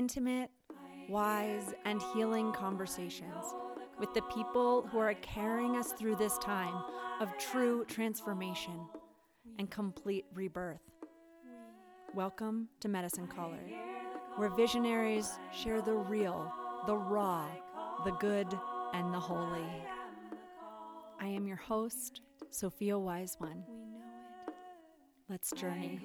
intimate, wise, and healing conversations with the people who are carrying us through this time of true transformation and complete rebirth. Welcome to Medicine Caller, where visionaries share the real, the raw, the good, and the holy. I am your host, Sophia Wise One. Let's journey.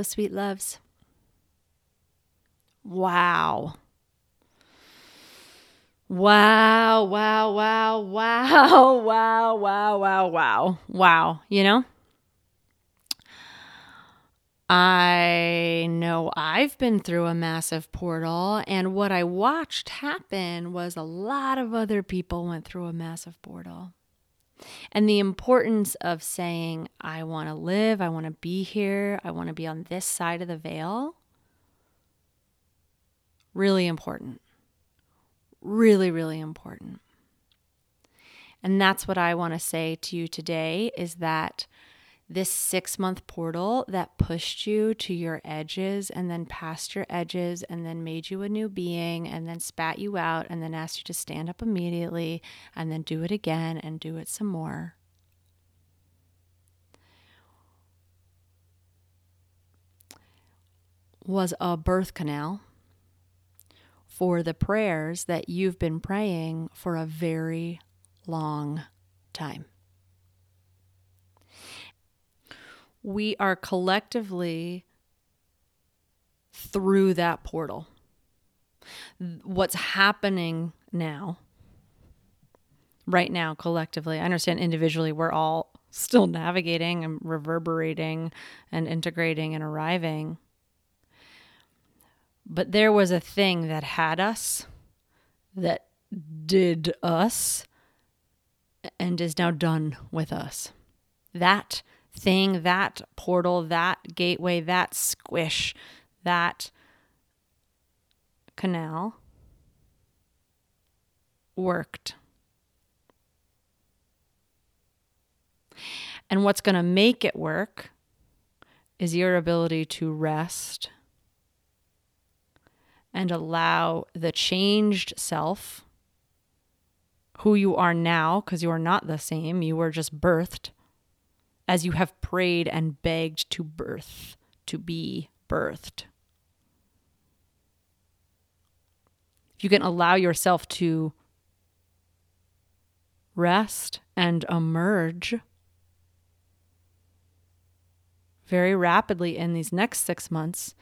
Hello, sweet loves. Wow. Wow, wow, wow, wow, wow, wow, wow, wow, wow. You know, I know I've been through a massive portal, and what I watched happen was a lot of other people went through a massive portal. And the importance of saying, I want to live, I want to be here, I want to be on this side of the veil. Really important. Really, really important. And that's what I want to say to you today is that this six month portal that pushed you to your edges and then past your edges and then made you a new being and then spat you out and then asked you to stand up immediately and then do it again and do it some more. Was a birth canal for the prayers that you've been praying for a very long time. We are collectively through that portal. What's happening now, right now, collectively, I understand individually we're all still navigating and reverberating and integrating and arriving. But there was a thing that had us, that did us, and is now done with us. That thing, that portal, that gateway, that squish, that canal worked. And what's going to make it work is your ability to rest and allow the changed self, who you are now, because you are not the same, you were just birthed as you have prayed and begged to birth, to be birthed. If you can allow yourself to rest and emerge very rapidly in these next six months,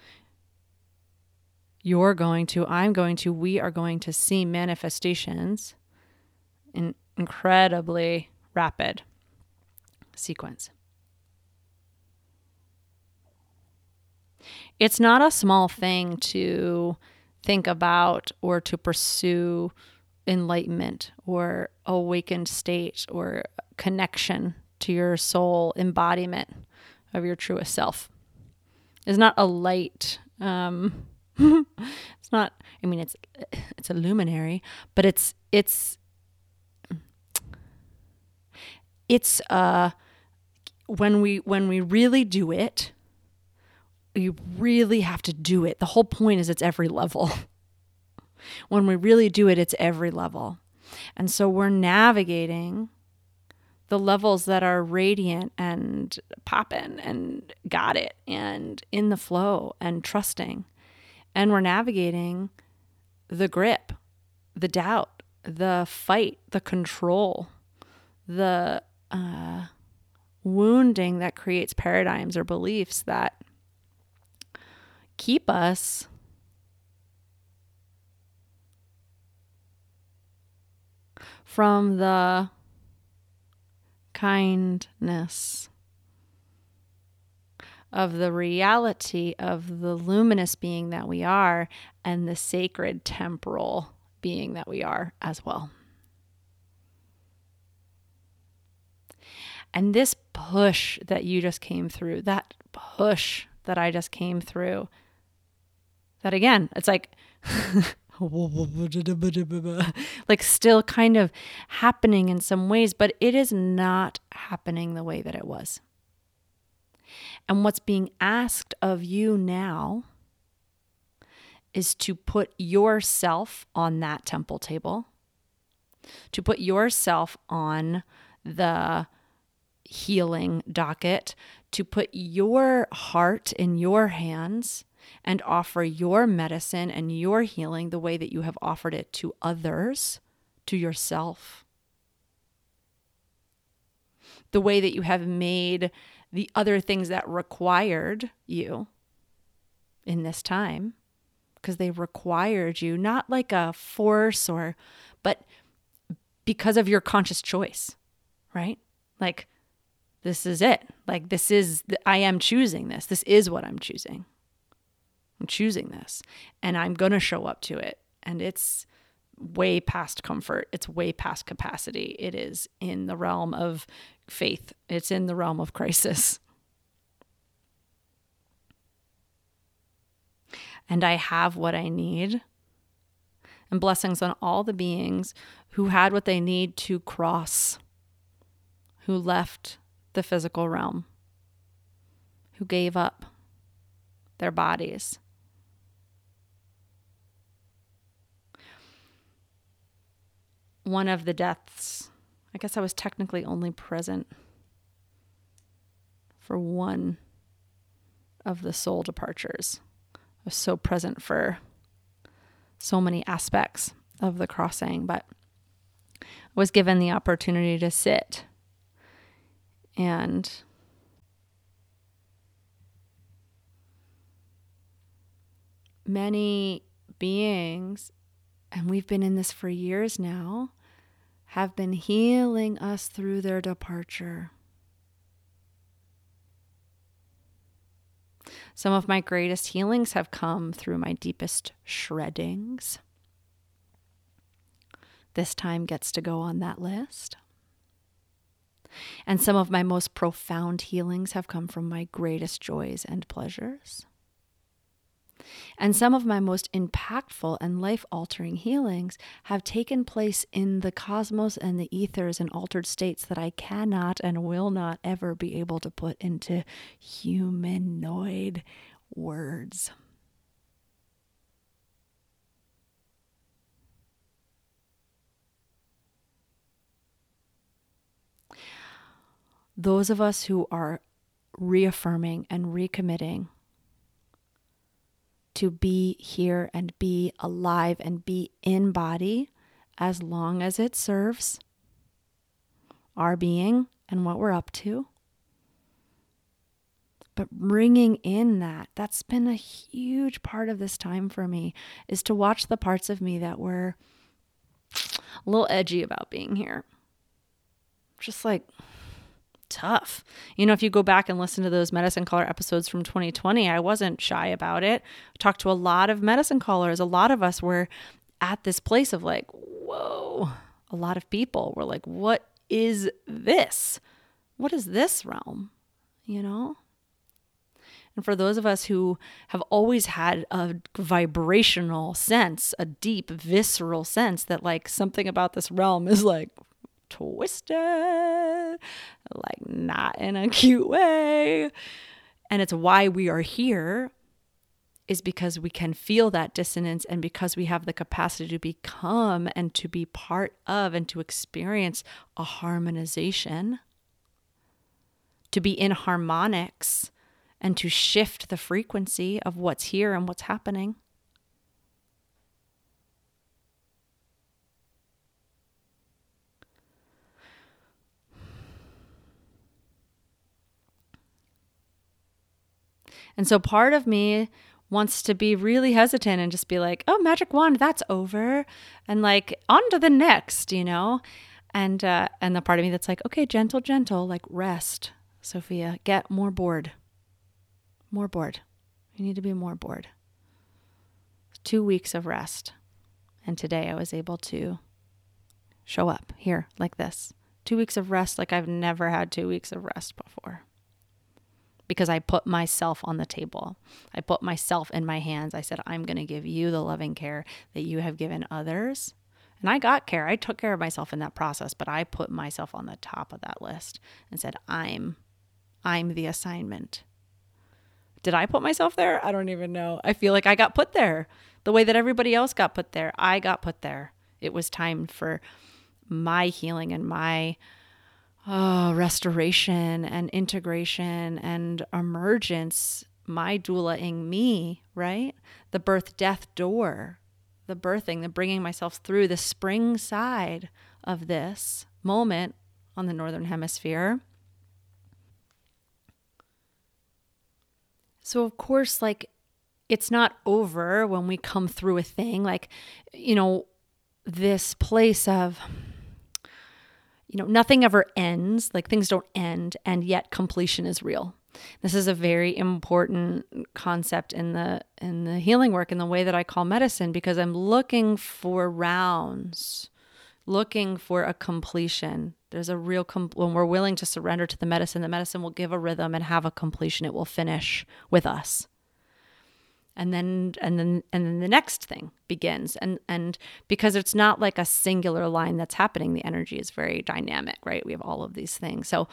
you're going to, I'm going to, we are going to see manifestations in incredibly rapid sequence. It's not a small thing to think about or to pursue enlightenment or awakened state or connection to your soul embodiment of your truest self. It's not a light um it's not i mean it's it's a luminary but it's it's it's uh when we when we really do it you really have to do it. The whole point is it's every level. when we really do it, it's every level. And so we're navigating the levels that are radiant and popping and got it and in the flow and trusting. And we're navigating the grip, the doubt, the fight, the control, the uh, wounding that creates paradigms or beliefs that keep us from the kindness of the reality of the luminous being that we are and the sacred temporal being that we are as well. And this push that you just came through, that push that I just came through, that again, it's like, like still kind of happening in some ways, but it is not happening the way that it was. And what's being asked of you now is to put yourself on that temple table, to put yourself on the healing docket, to put your heart in your hands and offer your medicine and your healing the way that you have offered it to others, to yourself. The way that you have made the other things that required you in this time, because they required you, not like a force or, but because of your conscious choice, right? Like, this is it. Like, this is, I am choosing this. This is what I'm choosing. I'm choosing this and I'm going to show up to it. And it's way past comfort. It's way past capacity. It is in the realm of faith, it's in the realm of crisis. And I have what I need. And blessings on all the beings who had what they need to cross, who left the physical realm, who gave up their bodies one of the deaths. I guess I was technically only present for one of the soul departures. I was so present for so many aspects of the crossing, but I was given the opportunity to sit and many beings, and we've been in this for years now, have been healing us through their departure. Some of my greatest healings have come through my deepest shreddings. This time gets to go on that list. And some of my most profound healings have come from my greatest joys and pleasures. And some of my most impactful and life altering healings have taken place in the cosmos and the ethers in altered states that I cannot and will not ever be able to put into humanoid words. Those of us who are reaffirming and recommitting to be here and be alive and be in body as long as it serves our being and what we're up to. But bringing in that, that's been a huge part of this time for me, is to watch the parts of me that were a little edgy about being here. Just like, tough. You know, if you go back and listen to those medicine caller episodes from 2020, I wasn't shy about it. I talked to a lot of medicine callers. A lot of us were at this place of like, whoa. A lot of people were like, what is this? What is this realm? You know? And for those of us who have always had a vibrational sense, a deep, visceral sense that like something about this realm is like twisted, like not in a cute way. And it's why we are here is because we can feel that dissonance and because we have the capacity to become and to be part of and to experience a harmonization, to be in harmonics and to shift the frequency of what's here and what's happening. And so part of me wants to be really hesitant and just be like, oh, magic wand, that's over. And like, on to the next, you know? And, uh, and the part of me that's like, okay, gentle, gentle, like rest, Sophia, get more bored. more bored. You need to be more bored. Two weeks of rest. And today I was able to show up here like this. Two weeks of rest, like I've never had two weeks of rest before. Because I put myself on the table. I put myself in my hands. I said, I'm going to give you the loving care that you have given others. And I got care. I took care of myself in that process, but I put myself on the top of that list and said, I'm I'm the assignment. Did I put myself there? I don't even know. I feel like I got put there the way that everybody else got put there. I got put there. It was time for my healing and my oh, restoration and integration and emergence, my doulaing me, right? The birth death door, the birthing, the bringing myself through the spring side of this moment on the Northern Hemisphere. So, of course, like it's not over when we come through a thing. Like, you know, this place of, you know, nothing ever ends, like things don't end, and yet completion is real. This is a very important concept in the in the healing work in the way that I call medicine because I'm looking for rounds, looking for a completion. There's a real com- when we're willing to surrender to the medicine, the medicine will give a rhythm and have a completion. It will finish with us and then and then and then the next thing begins. And and because it's not like a singular line that's happening the energy is very dynamic right? We have all of these things. So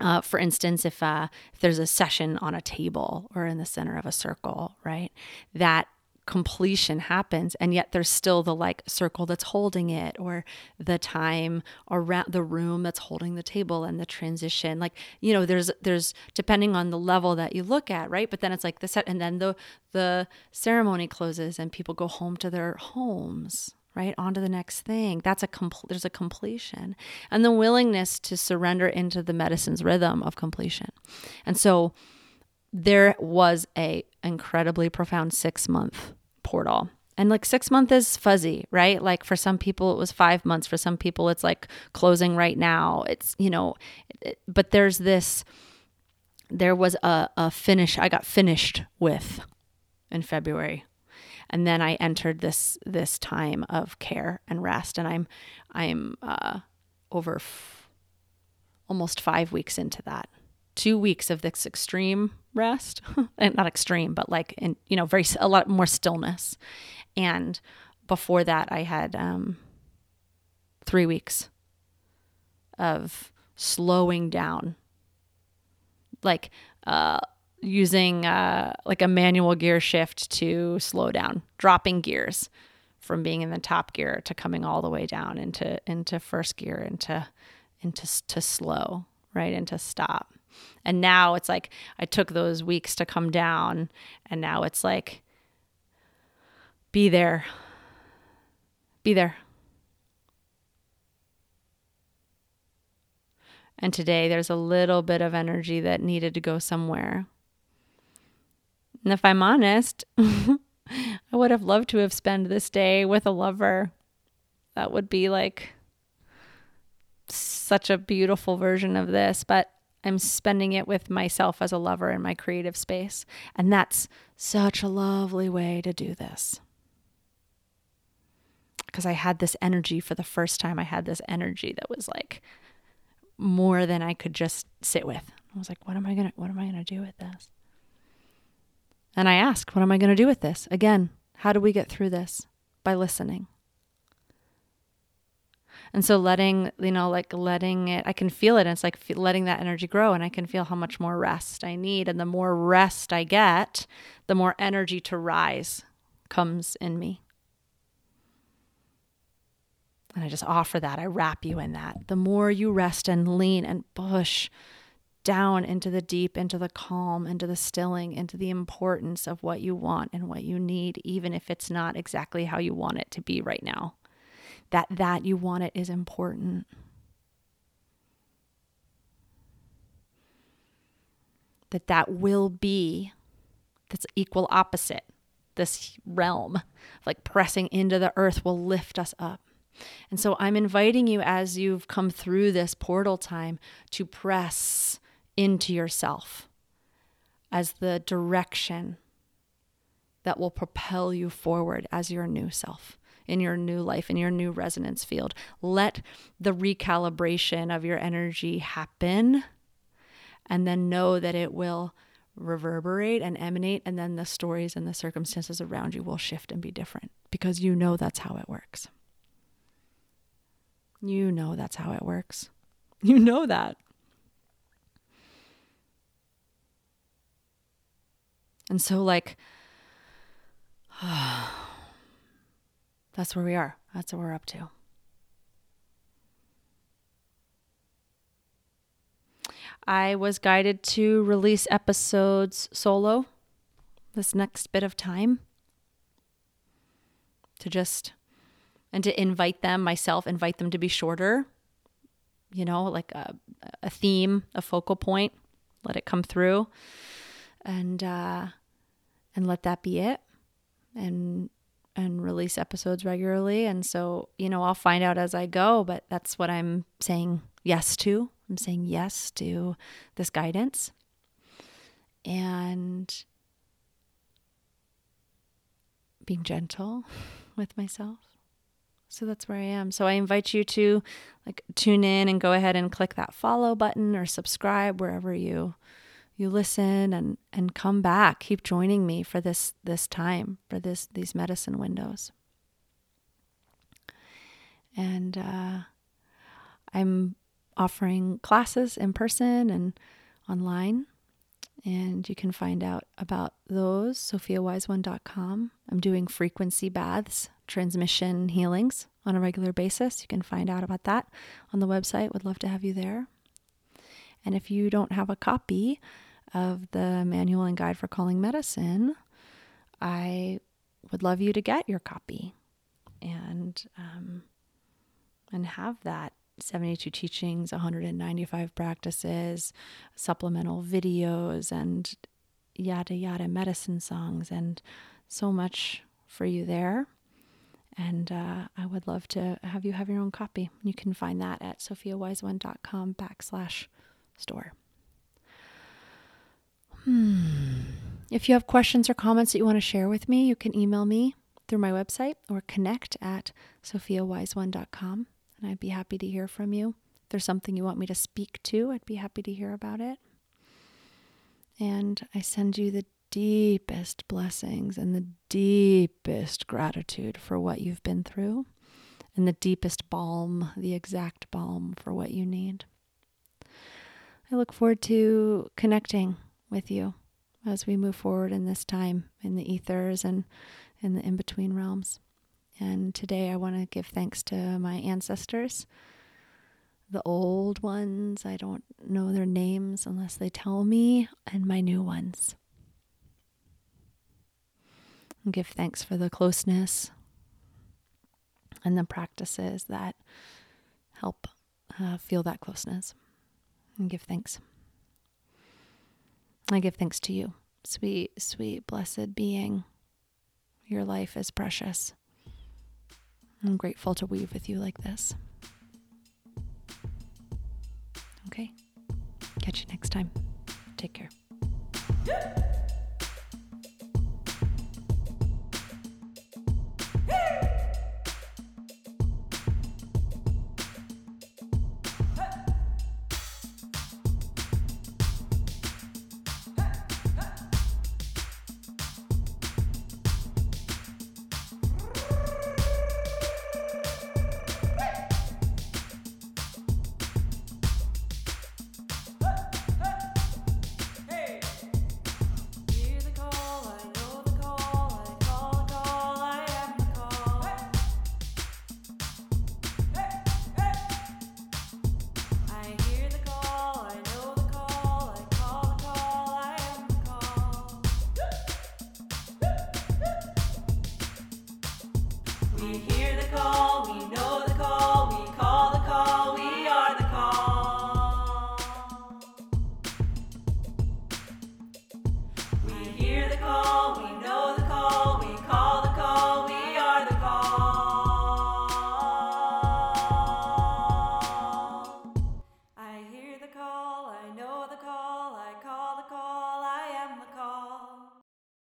uh, for instance, if, uh, if there's a session on a table or in the center of a circle, right, that completion happens and yet there's still the like circle that's holding it or the time around the room that's holding the table and the transition. Like you know there's there's depending on the level that you look at right? But then it's like the set and then the the ceremony closes and people go home to their homes right? On to the next thing. That's a compl- there's a completion. And the willingness to surrender into the medicine's rhythm of completion. And so there was a incredibly profound six month portal. And like six months is fuzzy, right? Like for some people, it was five months. For some people, it's like closing right now. It's, you know, it, but there's this, there was a, a finish, I got finished with in February. And then I entered this this time of care and rest, and I'm I'm uh, over f- almost five weeks into that two weeks of this extreme rest and not extreme but like in you know very a lot more stillness. And before that i had um three weeks of slowing down. Like uh using uh like a manual gear shift to slow down dropping gears from being in the top gear to coming all the way down into into first gear into into to slow right into stop and now it's like I took those weeks to come down, and now it's like, be there. Be there. And today there's a little bit of energy that needed to go somewhere. And if I'm honest, I would have loved to have spent this day with a lover. That would be like such a beautiful version of this. But I'm spending it with myself as a lover in my creative space. And that's such a lovely way to do this. Because I had this energy for the first time. I had this energy that was like more than I could just sit with. I was like, what am I gonna what am I gonna do with this? And I asked, what am I gonna do with this? Again, how do we get through this? By listening. And so letting, you know, like letting it, I can feel it. And it's like letting that energy grow and I can feel how much more rest I need. And the more rest I get, the more energy to rise comes in me. And I just offer that. I wrap you in that. The more you rest and lean and push down into the deep, into the calm, into the stilling, into the importance of what you want and what you need, even if it's not exactly how you want it to be right now that that you want it is important. That that will be that's equal opposite. This realm like pressing into the earth will lift us up. And so I'm inviting you as you've come through this portal time to press into yourself. as the direction that will propel you forward as your new self in your new life, in your new resonance field. Let the recalibration of your energy happen and then know that it will reverberate and emanate, and then the stories and the circumstances around you will shift and be different because you know that's how it works. You know that's how it works. You know that. And so, like, that's where we are. That's what we're up to. I was guided to release episodes solo this next bit of time to just and to invite them myself invite them to be shorter you know like a, a theme a focal point let it come through and uh and let that be it and and release episodes regularly and so you know I'll find out as I go but that's what I'm saying yes to I'm saying yes to this guidance. And being gentle with myself. So that's where I am. So I invite you to like tune in and go ahead and click that follow button or subscribe wherever you you listen and and come back. Keep joining me for this this time, for this these medicine windows. And uh I'm offering classes in person and online. And you can find out about those, sophiawiseone.com. I'm doing frequency baths, transmission healings on a regular basis. You can find out about that on the website. Would love to have you there. And if you don't have a copy of the manual and guide for calling medicine, I would love you to get your copy and um, and have that 72 teachings, 195 practices, supplemental videos, and yada yada medicine songs, and so much for you there. And uh, I would love to have you have your own copy. You can find that at sophiawiseone.com backslash store. Hmm. If you have questions or comments that you want to share with me, you can email me through my website or connect at sophiawiseone.com and I'd be happy to hear from you. If there's something you want me to speak to, I'd be happy to hear about it. And I send you the deepest blessings and the deepest gratitude for what you've been through, and the deepest balm, the exact balm for what you need. I look forward to connecting with you as we move forward in this time in the ethers and in the in between realms. And today I want to give thanks to my ancestors, the old ones. I don't know their names unless they tell me, and my new ones. And give thanks for the closeness and the practices that help uh, feel that closeness. And give thanks. I give thanks to you, sweet, sweet, blessed being. Your life is precious. I'm grateful to weave with you like this. Okay. Catch you next time. Take care.